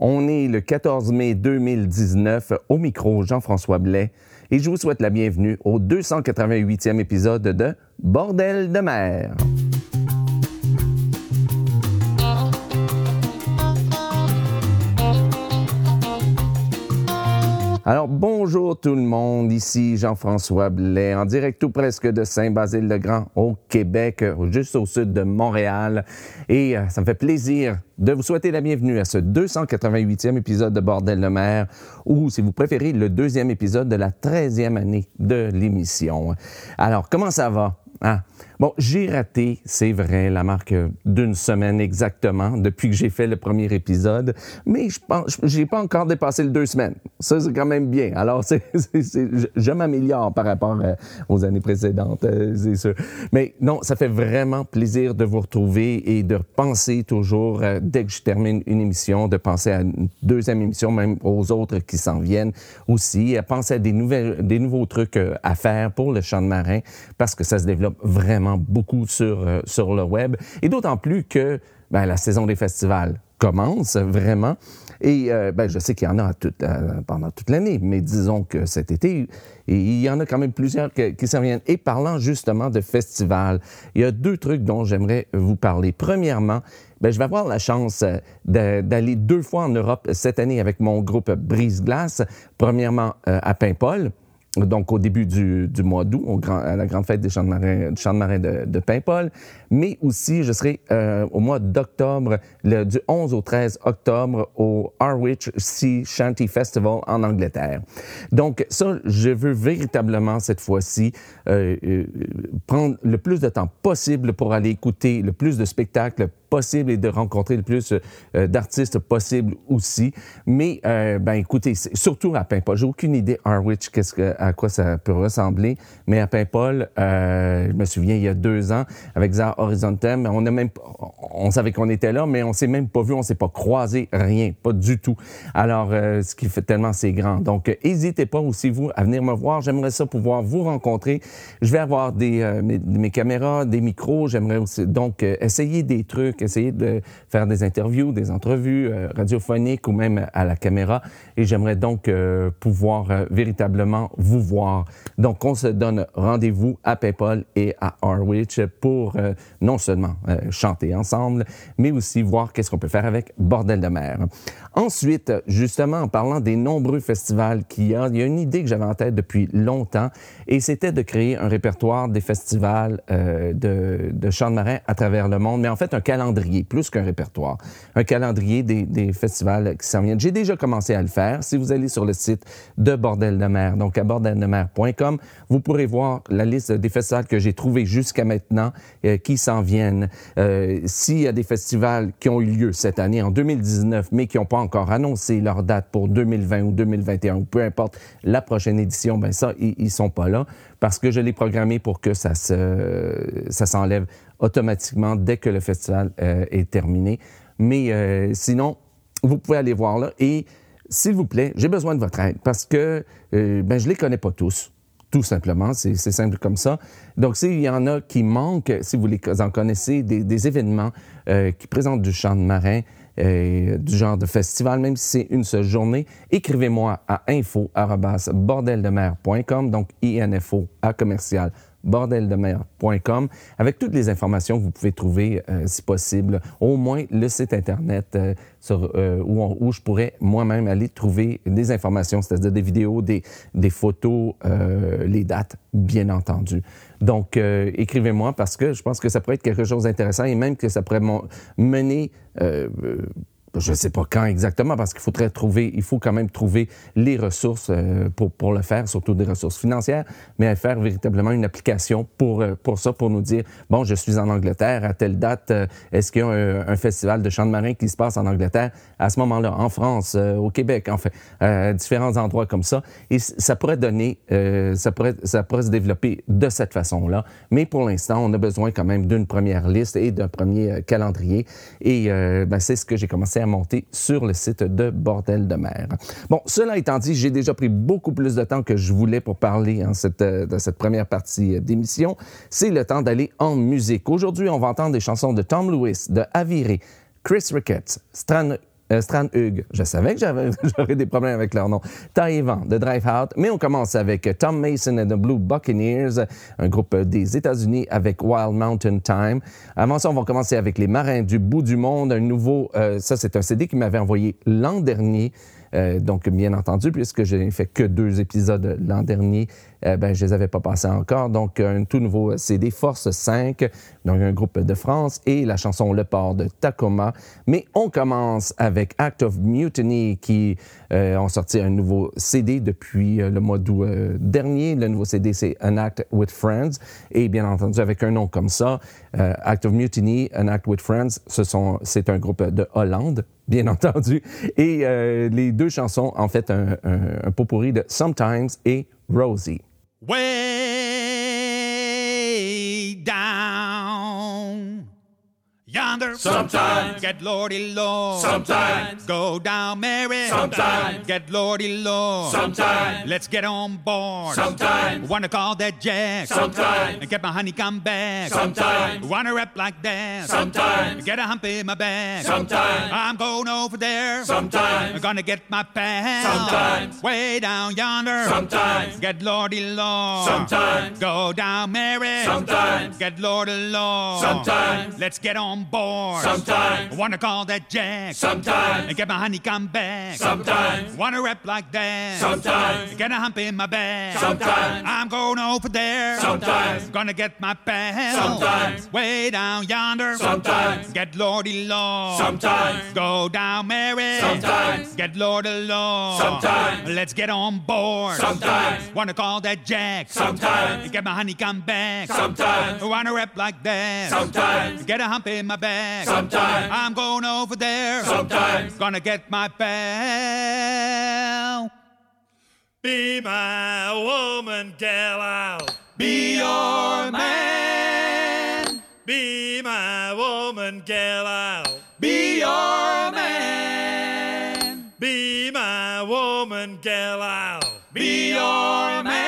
On est le 14 mai 2019 au micro Jean-François Blais et je vous souhaite la bienvenue au 288e épisode de Bordel de mer. Alors bonjour tout le monde, ici Jean-François Blais, en direct tout presque de Saint-Basile-le-Grand au Québec, juste au sud de Montréal. Et euh, ça me fait plaisir de vous souhaiter la bienvenue à ce 288e épisode de Bordel de mer, ou si vous préférez, le deuxième épisode de la 13e année de l'émission. Alors, comment ça va? Ah. Bon, j'ai raté, c'est vrai, la marque d'une semaine exactement depuis que j'ai fait le premier épisode, mais je pense, j'ai pas encore dépassé le deux semaines. Ça, c'est quand même bien. Alors, c'est, je, m'améliore par rapport euh, aux années précédentes, euh, c'est sûr. Mais non, ça fait vraiment plaisir de vous retrouver et de penser toujours, euh, dès que je termine une émission, de penser à une deuxième émission, même aux autres qui s'en viennent aussi, à penser à des nouvelles, des nouveaux trucs à faire pour le champ de marin, parce que ça se développe vraiment beaucoup sur, euh, sur le web. Et d'autant plus que ben, la saison des festivals commence vraiment. Et euh, ben, je sais qu'il y en a euh, pendant toute l'année, mais disons que cet été, il y en a quand même plusieurs qui s'en viennent. Et parlant justement de festivals, il y a deux trucs dont j'aimerais vous parler. Premièrement, ben, je vais avoir la chance d'aller deux fois en Europe cette année avec mon groupe Brise Glace. Premièrement à Paimpol donc au début du, mois d'août, à la grande fête des champs de marins, du champ de marin de, de Paimpol, mais aussi je serai euh, au mois d'octobre, du 11 au 13 octobre, au Harwich Sea Shanty Festival en Angleterre. Donc ça, je veux véritablement cette fois-ci euh, euh, prendre le plus de temps possible pour aller écouter le plus de spectacles possible et de rencontrer le plus euh, d'artistes possible aussi. Mais, euh, ben écoutez, surtout à Paimpol, j'ai aucune idée Harwich, qu'est-ce que, à quoi ça peut ressembler, mais à Paimpol, euh, je me souviens, il y a deux ans, avec Zar Horizontem, on a même, on savait qu'on était là, mais on s'est même pas vu, on s'est pas croisé, rien, pas du tout. Alors, euh, ce qui fait tellement c'est grand. Donc, n'hésitez pas aussi, vous, à venir me voir. J'aimerais ça pouvoir vous rencontrer. Je vais avoir des, euh, mes, mes, caméras, des micros. J'aimerais aussi, donc, essayer des trucs essayer de faire des interviews, des entrevues euh, radiophoniques ou même à la caméra. Et j'aimerais donc euh, pouvoir euh, véritablement vous voir. Donc, on se donne rendez-vous à PayPal et à Harwich pour non seulement chanter ensemble, mais aussi voir qu'est-ce qu'on peut faire avec Bordel de mer. Ensuite, justement, en parlant des nombreux festivals qu'il y a, il y a une idée que j'avais en tête depuis longtemps, et c'était de créer un répertoire des festivals de, de chants de marin à travers le monde, mais en fait un calendrier plus qu'un répertoire, un calendrier des, des festivals qui s'en viennent. J'ai déjà commencé à le faire. Si vous allez sur le site de Bordel de mer, donc à bordeldemer.com, vous pourrez voir la liste des festivals que j'ai trouvés jusqu'à maintenant euh, qui s'en viennent. Euh, S'il y a des festivals qui ont eu lieu cette année, en 2019, mais qui n'ont pas encore annoncé leur date pour 2020 ou 2021, ou peu importe la prochaine édition, ben ça, ils, ils sont pas là parce que je l'ai programmé pour que ça se, ça s'enlève automatiquement dès que le festival euh, est terminé. Mais euh, sinon, vous pouvez aller voir là. Et s'il vous plaît, j'ai besoin de votre aide parce que euh, ben, je les connais pas tous. Tout simplement, c'est simple comme ça. Donc, s'il y en a qui manquent, si vous les en connaissez, des, événements qui présentent du chant de marin, du genre de festival, même si c'est une seule journée, écrivez-moi à info.bordeldemer.com, donc info à commercial bordeldemer.com avec toutes les informations que vous pouvez trouver, euh, si possible, au moins le site Internet euh, sur, euh, où, où, je pourrais moi-même aller trouver des informations, c'est-à-dire des vidéos, des, des photos, les dates, bien entendu. Donc, écrivez-moi parce que je pense que ça pourrait être quelque chose d'intéressant et même que ça pourrait mener je ne sais pas quand exactement, parce qu'il faudrait trouver, il faut quand même trouver les ressources euh, pour, pour le faire, surtout des ressources financières, mais faire véritablement une application pour, euh, pour ça, pour nous dire, bon, je suis en Angleterre, à telle date, euh, est-ce qu'il y a un, festival de chants de marin qui se passe en Angleterre à ce moment-là, en France, au Québec, enfin, différents endroits comme ça. Et ça pourrait donner, ça, pourrait, ça pourrait se développer de cette façon-là. Mais pour l'instant, on a besoin quand même d'une première liste et d'un premier calendrier. Et ben, c'est ce que j'ai commencé à monter sur le site de Bordel de mer. Bon, cela étant dit, j'ai déjà pris beaucoup plus de temps que je voulais pour parler en cette, euh, première partie euh, d'émission. C'est le temps d'aller en musique. Aujourd'hui, on va entendre des chansons de Tom Lewis, de Aviré, Chris Ricketts, Stan euh, Stran Hugh, je savais que j'aurais des problèmes avec leur nom. Taïwan de Drive Out, mais on commence avec Tom Mason and the Blue Buccaneers, un groupe des États-Unis avec Wild Mountain Time. Avant ça, on va commencer avec les Marins du bout du monde, un nouveau, euh, ça c'est un CD qui m'avait envoyé l'an dernier. Euh, donc, bien entendu, puisque je n'ai fait que deux épisodes l'an dernier, euh, ben, je les avais pas passés encore. Donc, un tout nouveau CD, Force 5, donc un groupe de France, et la chanson Le Port de Tacoma. Mais on commence avec Act of Mutiny, qui euh, ont sorti un nouveau CD depuis euh, le mois d'août euh, dernier. Le nouveau CD, c'est An Act with Friends. Et bien entendu, avec un nom comme ça, Act of Mutiny, An Act with Friends, ce sont, c'est un groupe de Hollande, bien entendu. Et euh, les deux chansons, en fait, un, un, un pot pourri de Sometimes et Rosie. When yonder. Sometimes. Get Lordy Lord. Sometimes. Go down, Mary. Sometimes. Get Lordy Lord. Sometimes. Let's get on board. Sometimes. Wanna call that jack. Sometimes. And get my honey come back. Sometimes. Wanna rap like that. Sometimes. Get a hump in my back. Sometimes. I'm going over there. Sometimes. I'm gonna get my pal. Sometimes. Way down yonder. Sometimes. Get Lordy Lord. Sometimes. Go down, Mary. Sometimes. Get Lordy Lord. Sometimes. Let's get on board. Sometimes. Wanna call that jack. Sometimes. And get my honey come back. Sometimes. Wanna rap like that. Sometimes. Get a hump in my back. Sometimes. I'm going over there. Sometimes. Gonna get my pal. Sometimes. Way down yonder. Sometimes. Get Lordy Lord. Sometimes. Go down, Mary. Sometimes. Get Lordy Lord. Sometimes. Let's get on board. Sometimes. Wanna call that jack. Sometimes. Get my honey come back. Sometimes. Wanna rap like that. Sometimes. Get a hump in my back. Sometimes. I'm going over there. Sometimes. Gonna get my pal. Be my woman, gal out. Be your man. Be my woman, gal out. Be your man. Be my woman, gal out. Be your man.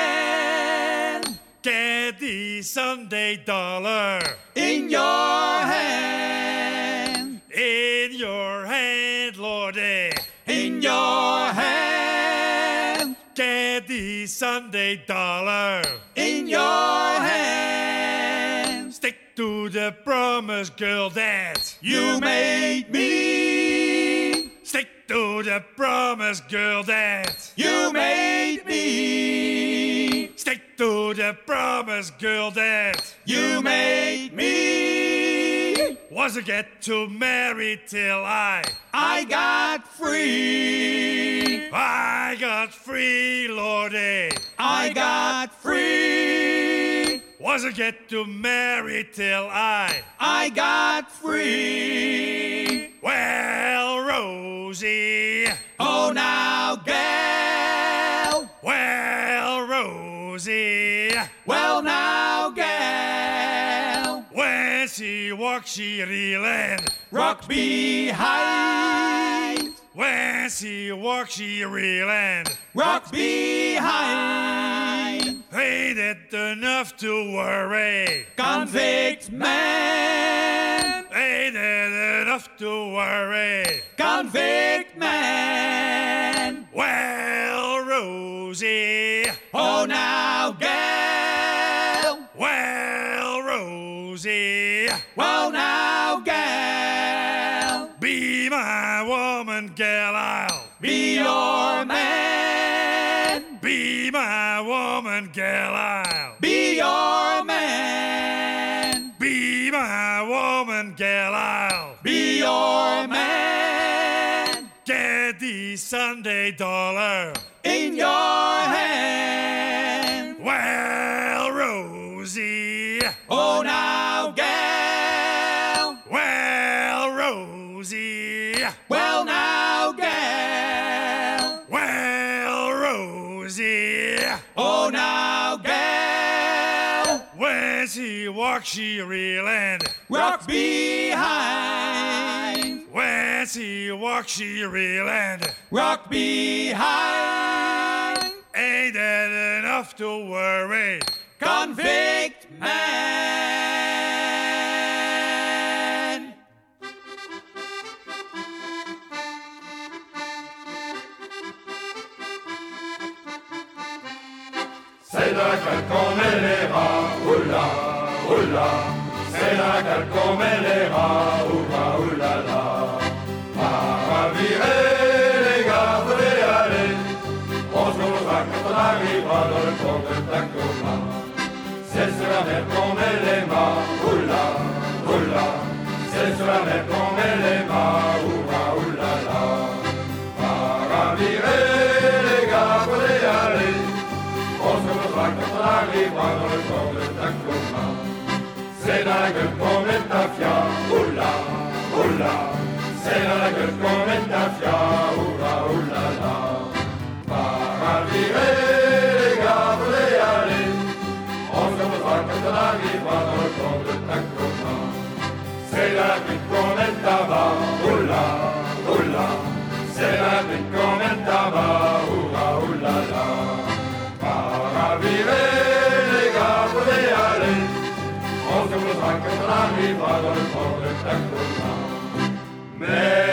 Sunday dollar In your hand. in your hand, Lordy. Eh. In your hand. Get the Sunday dollar. In your hand. Stick to the promise, girl, that You made me. Stick to the promise, girl, that You made me. The promise, girl, that You made me. wasn't get to marry till I I got free. I got free, Lordy. Eh? I got free. Wasn't get to marry till I I got free. well, Rosie. Oh, now, gal. Well, Rosie. Well, now, gal. When she walks, she reeling. Rock behind. When she walks, she reeling. Rock behind. Ain't it enough to worry? Convict man. Ain't it enough to worry? Convict man. Well, Rosie. Oh, now, gal. Sunday dollar. In your hand. Well, Rosie. Oh, now, gal. Well, Rosie. Well, now, gal. Well, Rosie. Oh, now, gal. When she walks, she reeling. Rock behind. When she walks, she real and rock behind. Ain't that enough to worry? Convict man. C'est la qu'on les rats, oula, oula. C'est la qu'on les rats, oula. Tacoma. C'est sur la mer qu'on met les mâts, oula, oula. C'est sur la mer qu'on met les mâts, oula, oulala. À virer les gars, faut y aller. On se retrouvera quand on arrivera dans le port de Tacoma. C'est dans la gueule qu'on met ta fia, oula, oula. C'est dans la gueule qu'on met ta fia, oula, oulala. Para virer arrivera dans le port de Tacoma. C'est la gueule qu'on ta tabac, oula, oula. C'est la gueule qu'on ta tabac, oula, oulala. Para virer les gars, faut y aller. On se retrouvera quand on arrivera dans le port de Tacoma. Mais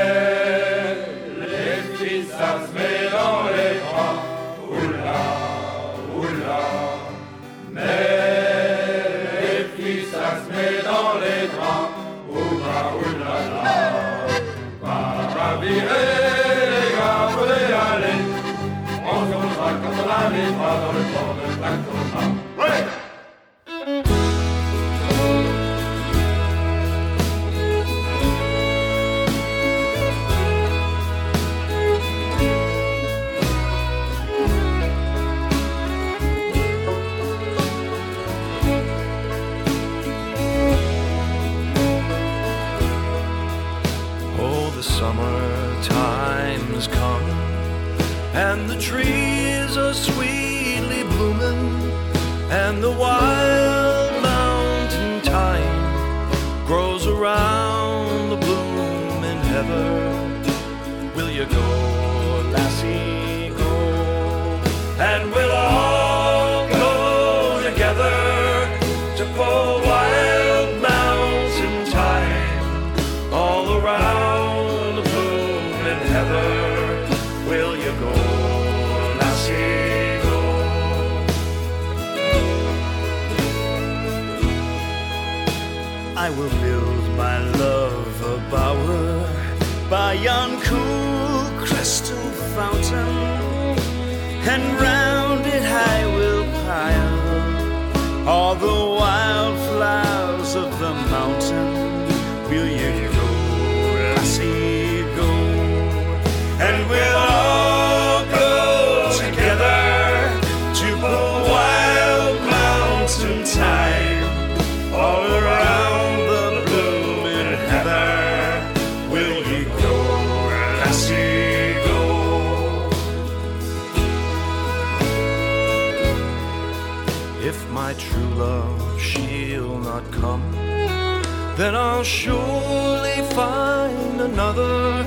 I'll surely find another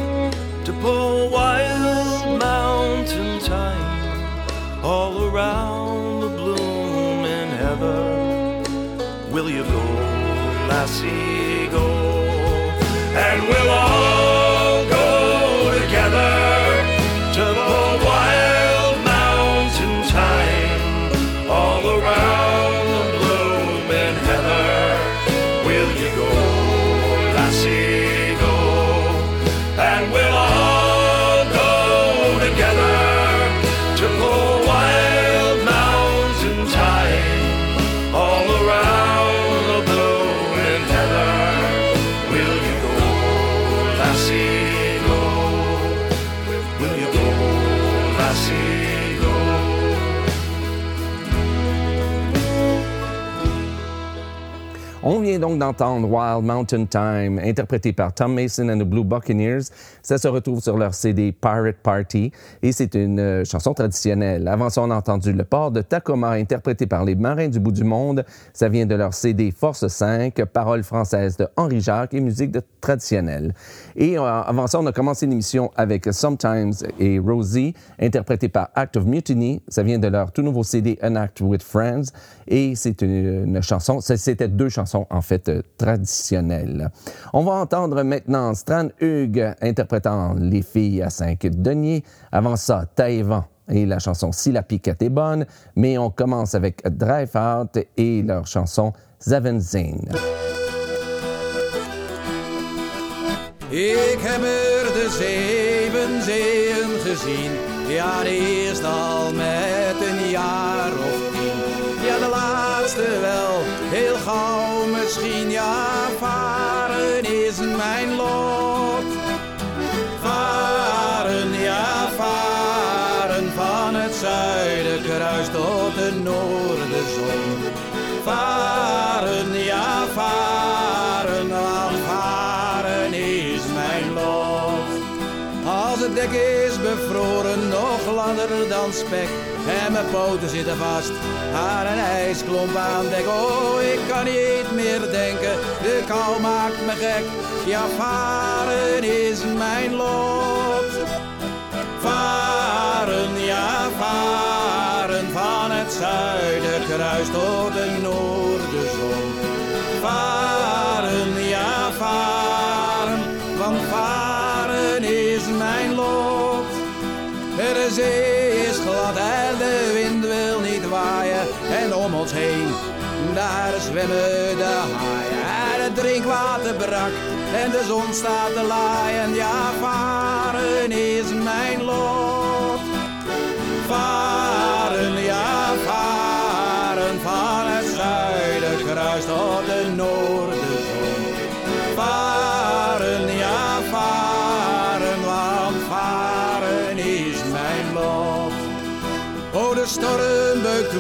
to pull wild mountain thyme all around the blooming heather. Will you go, lassie, go? And we'll all donc d'entendre Wild Mountain Time, interprété par Tom Mason and the Blue Buccaneers. Ça se retrouve sur leur CD Pirate Party et c'est une euh, chanson traditionnelle. Avant ça, on a entendu Le port de Tacoma, interprété par les Marins du bout du monde. Ça vient de leur CD Force 5, paroles françaises de Henri Jacques et musique traditionnelle. Et euh, avant ça, on a commencé l'émission avec Sometimes et Rosie, interprété par Act of Mutiny. Ça vient de leur tout nouveau CD An Act with Friends et c'est une, chanson, c'était deux chansons en fait traditionnelles. On va entendre maintenant Strand Hugues interprétant Les filles à cinq deniers. Avant ça, Taïwan et la chanson Si la piquette est bonne, mais on commence avec Out et leur chanson Zavenzin. Ik heb er de zeven zeeën gezien. Ja, de eerste al met een jaar of tien. Ja, de laatste misschien. Ja, varen is mijn lot. Varen, ja, varen van het zuiden kruis tot de noordenzon. Varen, ja, varen, want varen is mijn lot. Als het dek is bevroren, nog langer dan spek. En mijn poten zitten vast aan een ijsklomp aan dek. Oh, ik kan niet meer denken, de kou maakt me gek. Ja, varen is mijn lot. Varen, ja, varen van het zuiden kruis tot de noordenzon. Varen, ja, varen, want varen is mijn lot. Zee is daar zwemmen de haaien. En het drinkwater brak en de zon staat te laaien. Ja, varen is mijn lot. Varen, ja, varen van het zuiden kruis tot de noordenzon. Varen, ja, varen, want varen is mijn lot. Oh, de storm beukt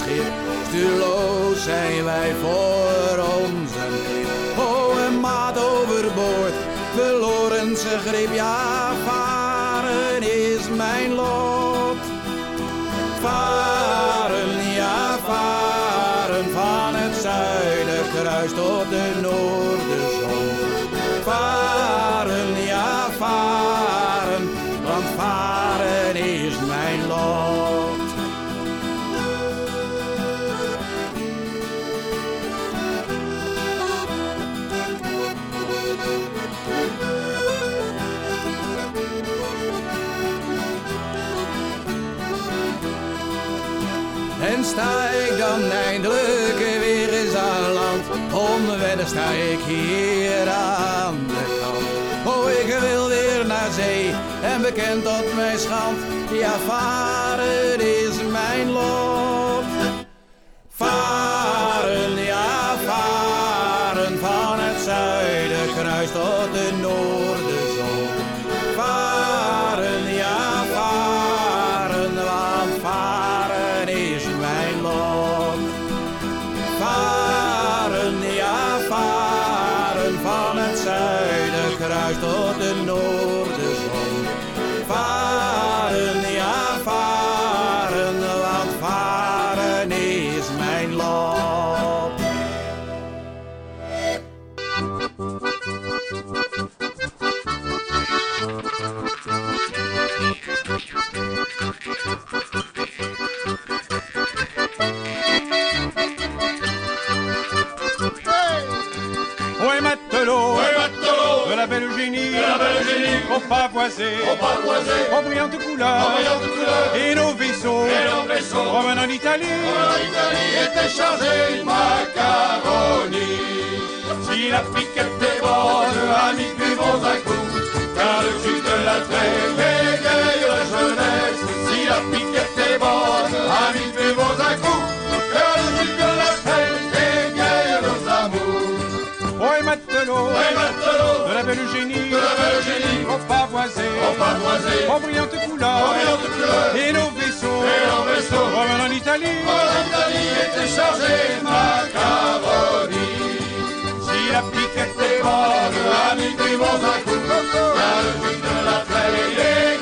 Stuurloos zijn wij voor onze grip. Oh, een maat overboord, verloren zijn grip. Ja, varen is mijn lot. Varen, ja, varen van het zuiden kruis tot de noordenzon. Sta ik dan eindelijk weer eens aan land, onwennig sta ik hier aan de kant. Oh, ik wil weer naar zee en bekend tot mijn schand, ja, varen is mijn lot. Varen, ja, varen van het zuiden kruis tot au pavoisé, au en brillante couleur, en brillante couleur, et nos vaisseaux, et nos vaisseaux, revenant d'Italie, l'Italie était chargée de macaroni. Si la piquette est bonne, amis, buvons un coup, car le jus de la trêve égaye la jeunesse. Si la piquette est bonne, amis, buvons un coup, car le jus de la trêve égaye nos amours. ouais, matelot, Ouais, matelot, de belle Eugénie, de la belle Eugénie, au pavoisé, au pavoisé, en brillante couleur, en brillante couleur, et nos vaisseaux, et nos vaisseaux, revenant d'Italie, l'Italie était chargée de macaroni. Si la piquette est bonne, amis, buvons un coup, car le jus de la trêve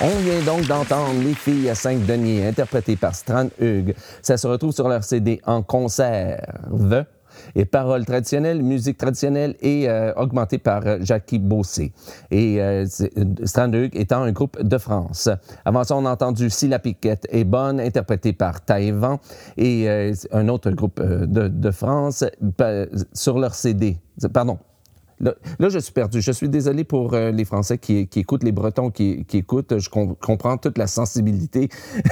On vient donc d'entendre Les filles à Saint-Denis, interprétées par Strand Hugues. Ça se retrouve sur leur CD en conserve et paroles traditionnelles, musique traditionnelle et euh, augmentée par euh, Jackie Bossé. Et euh, euh, Strandhug étant un groupe de France. Avant ça, on a entendu Si la piquette est bonne, interprétée par Taïwan et un autre groupe de, France sur leur CD. Pardon. Là, je suis perdu. Je suis désolé pour euh, les Français qui, écoutent, les Bretons qui, écoutent. Je com- comprends toute la sensibilité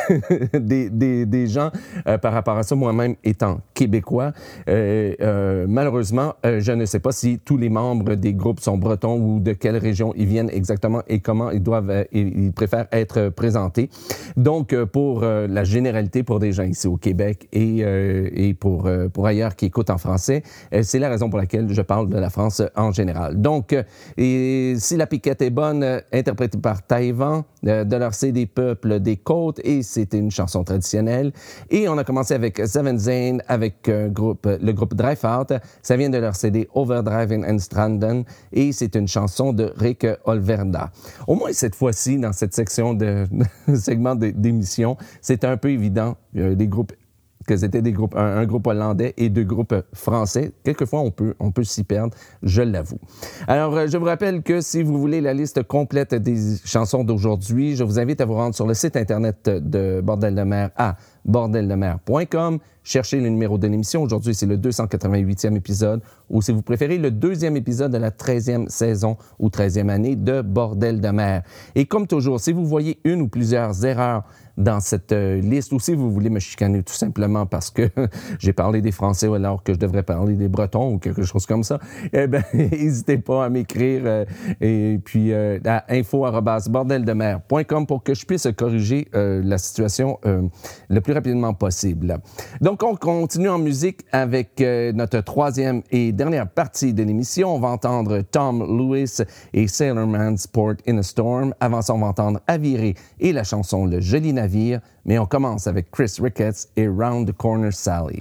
des, gens euh, par rapport à ça. Moi-même étant québécois, euh, malheureusement, je ne sais pas si tous les membres des groupes sont bretons ou de quelle région ils viennent exactement et comment ils doivent, ils préfèrent être présentés. Donc, pour la généralité, pour des gens ici au Québec et, et pour, pour ailleurs qui écoutent en français, c'est la raison pour laquelle je parle de la France en Donc, euh, si la piquette est bonne, euh, interprétée par Taïwan, euh, de leur CD Peuple des Côtes, et c'était une chanson traditionnelle. Et on a commencé avec Seven Zane, avec le groupe Drive-Out. Ça vient de leur CD Overdriving and Stranden, et c'est une chanson de Rick Olverda. Au moins cette fois-ci, dans cette section de segment d'émission, c'est un peu évident. euh, des groupes que c'était des groupes, un, groupe hollandais et deux groupes français. Quelquefois, on peut, on peut s'y perdre, je l'avoue. Alors, euh, je vous rappelle que si vous voulez la liste complète des chansons d'aujourd'hui, je vous invite à vous rendre sur le site Internet de Bordel de mer à bordeldemer.com. Cherchez le numéro de l'émission. Aujourd'hui, c'est le 288e épisode, ou si vous préférez, le deuxième épisode de la 13e saison ou 13e année de Bordel de mer. Et comme toujours, si vous voyez une ou plusieurs erreurs dans cette euh, liste, ou si vous voulez me chicaner tout simplement parce que j'ai parlé des Français alors que je devrais parler des Bretons ou quelque chose comme ça, eh bien, n'hésitez pas à m'écrire euh, et puis euh, à info@bordeldemer.com pour que je puisse corriger euh, la situation le plus rapidement possible. Donc, on continue en musique avec notre troisième et dernière partie de l'émission. On va entendre Tom Lewis et Sailor Man's Port in a Storm. Avant ça, on va entendre Aviré et la chanson Le Joli Navire. Mais on commence avec Chris Ricketts et Round the Corner Sally.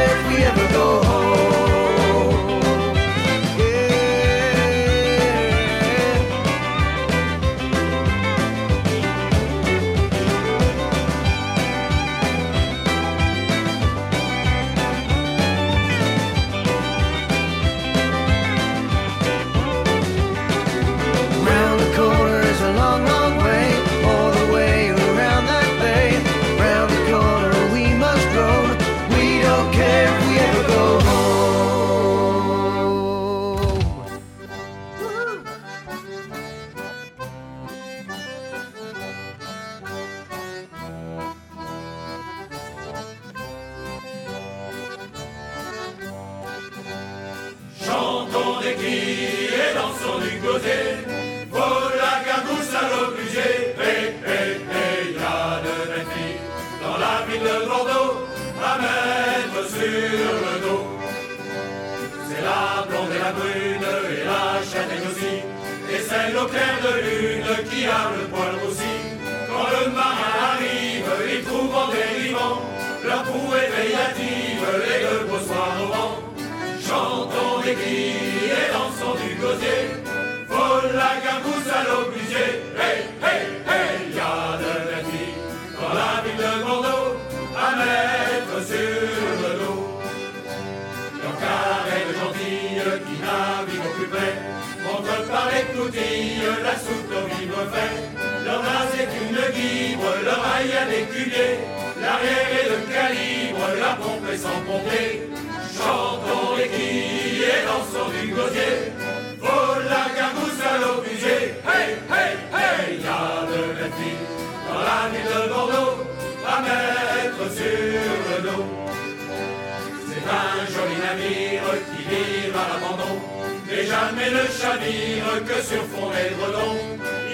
la soupe au vivre fait. Leur race est une guibre, leur aille à déculier, l'arrière est de calibre, la pompe est sans pomper. Chantons les quilles et dansons du gosier, faut la garbousse à l'obusier. Hey, hey, hey, y a de belles filles dans la ville de Bordeaux à mettre sur le dos. C'est un jamais ne chavire que sur fond d'édredon.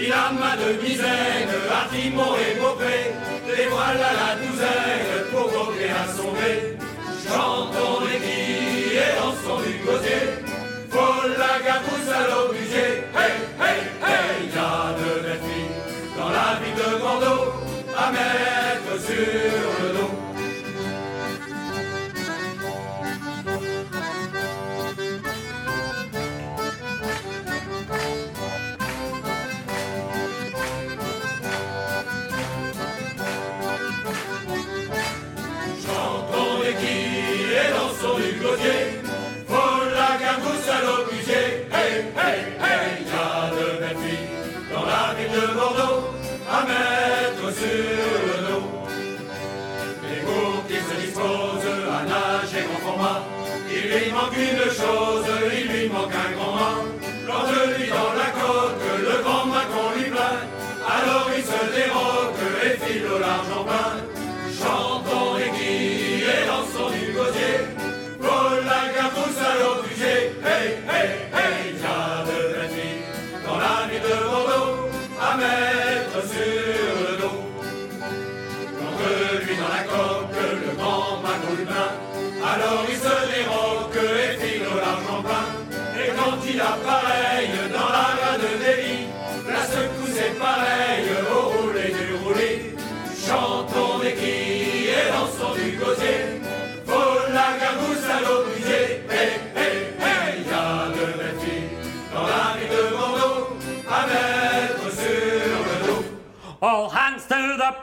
Il a ma de misaine, à timon et beaupré, les voiles à la douzaine pour voguer à son gré. Chantons les quilles et dansons du gosier, faut la garbousse à l'obusier. Hey, hey, hey, y a de belles filles dans la ville de Bordeaux à in the show. Quand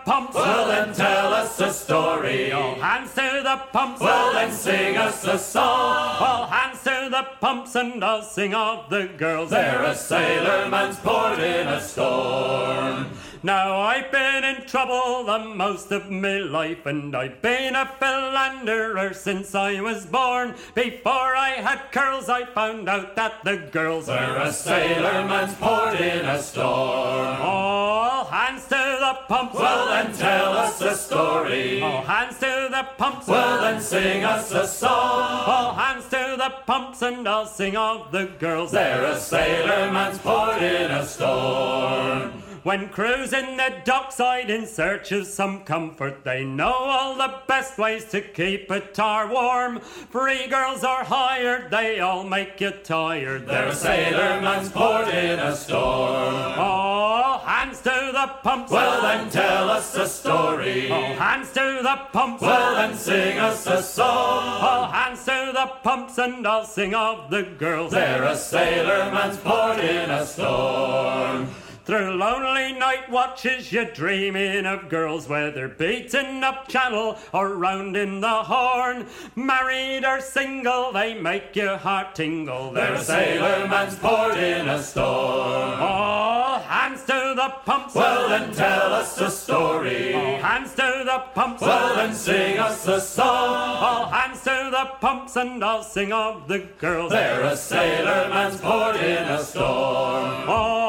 pumps. Well then tell us a story. All hands to the pumps. Well then sing us a song. All hands to the pumps, and I'll sing of the girls. They're a sailorman's port in a storm. Now I've been in trouble the most of my life, and I've been a philanderer since I was born. Before I had curls, I found out that the girls They're a sailorman's port in a storm. All hands to the pumps. Well then tell us a story. All hands to the pumps. Well then sing us a song. All hands to the pumps, and I'll sing of the girls. They're a sailorman's port in a storm. When cruising the dockside in search of some comfort, they know all the best ways to keep a tar warm. Free girls are hired, they all make you tired. They're a sailorman's port in a storm. All hands to the pumps. Well then tell us a story. All hands to the pumps. Well then sing us a song. All hands to the pumps, and I'll sing of the girls. They're a sailor man's port in a storm. Through lonely night watches, you're dreaming of girls, whether beating up channel or rounding the horn. Married or single, they make your heart tingle. They're a sailorman's port in a storm. All hands to the pumps. Well then tell us a story. All hands to the pumps. Well then sing us a song. All hands to the pumps, and I'll sing of the girls. They're a sailor man's port in a storm. All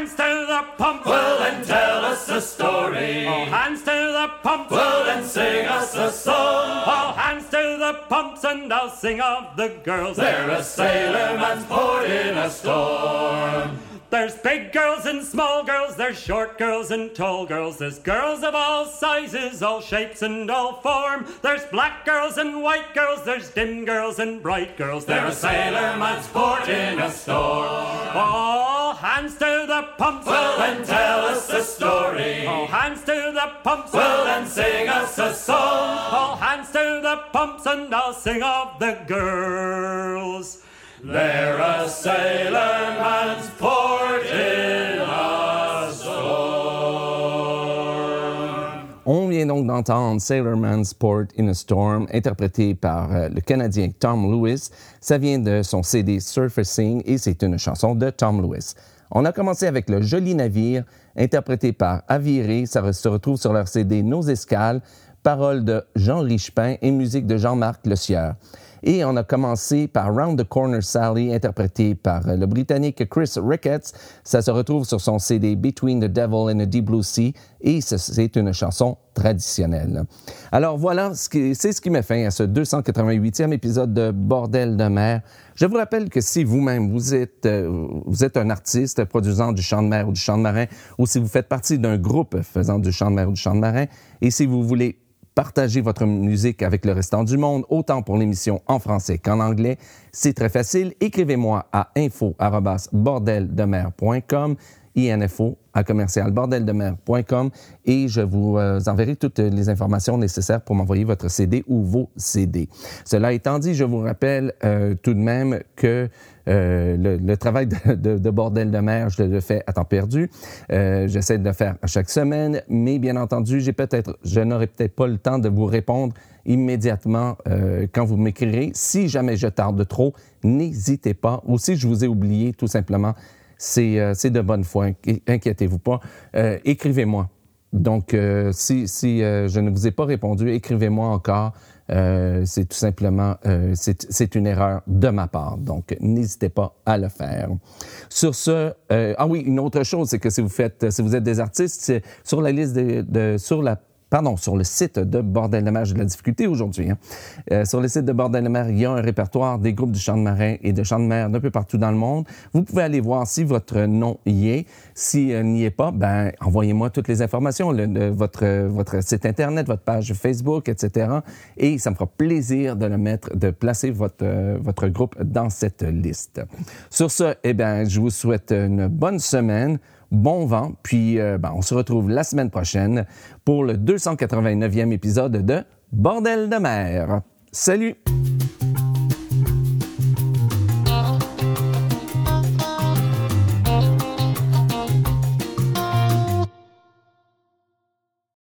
hands to the pump. Well then tell us a story. All hands to the pump. Well then sing us a song. All hands to the pumps and I'll sing of the girls. They're a sailor man's port in a storm. There's big girls and small girls, there's short girls and tall girls, there's girls of all sizes, all shapes and all form. There's black girls and white girls, there's dim girls and bright girls. They're a sailorman's port in a storm. All hands to the pumps. Well, then tell us a story. All hands to the pumps. Well, then sing us a song. All hands to the pumps, and I'll sing of the girls. They're a sailorman's port in a storm. On vient donc d'entendre Sailorman's Port in a Storm, interprété par euh, le Canadien Tom Lewis. Ça vient de son CD Surfacing et c'est une chanson de Tom Lewis. On a commencé avec Le Joli Navire, interprété par Aviré. Ça se retrouve sur leur CD Nos Escales, paroles de Jean Richepin et musique de Jean-Marc Le Sieur. Et on a commencé par Round the Corner Sally, interprété par euh, le Britannique Chris Ricketts. Ça se retrouve sur son CD Between the Devil and the Deep Blue Sea et ce- c'est une chanson traditionnelle. Alors voilà, c'est ce qui met fin à ce 288e épisode de Bordel de mer. Je vous rappelle que si vous-même vous êtes, euh, vous êtes un artiste produisant du chant de mer ou du chant de marin, ou si vous faites partie d'un groupe faisant du chant de mer ou du chant de marin, et si vous voulez partager votre musique avec le restant du monde, autant pour l'émission en français qu'en anglais. C'est très facile. Écrivez-moi à info@bordeldemer.com info à commercial bordeldemer.com et je vous euh, enverrai toutes les informations nécessaires pour m'envoyer votre CD ou vos CD. Cela étant dit, je vous rappelle euh, tout de même que euh, le, travail de, de- de Bordel de mer, je le fais à temps perdu. Euh, J'essaie de le faire à chaque semaine, mais bien entendu, j'ai peut-être, je n'aurai peut-être pas le temps de vous répondre immédiatement euh, quand vous m'écrirez. Si jamais je tarde trop, n'hésitez pas. Ou si je vous ai oublié, tout simplement, c'est de bonne foi. Inqui- Inquiétez-vous pas. Écrivez-moi. Donc, euh, si, si euh, je ne vous ai pas répondu, écrivez-moi encore. Euh, c'est tout simplement, euh, c'est une erreur de ma part. Donc, n'hésitez pas à le faire. Sur ce, euh, ah oui, une autre chose, c'est que si vous faites, si vous êtes des artistes, sur la liste de, de- sur la Pardon, sur le site de Bordel de mer, j'ai de la difficulté aujourd'hui. hein. Euh, sur le site de Bordel de mer, il y a un répertoire des groupes du chant de marin et de chant de mer d'un peu partout dans le monde. Vous pouvez aller voir si votre nom y est. Si euh, n'y est pas, ben envoyez-moi toutes les informations, votre, votre site Internet, votre page Facebook, etc. Et ça me fera plaisir de le mettre, de placer votre, euh, votre groupe dans cette liste. Sur ce, eh ben, je vous souhaite une bonne semaine bon vent, puis euh, ben, on se retrouve la semaine prochaine pour le 289e épisode de Bordel de mer. Salut!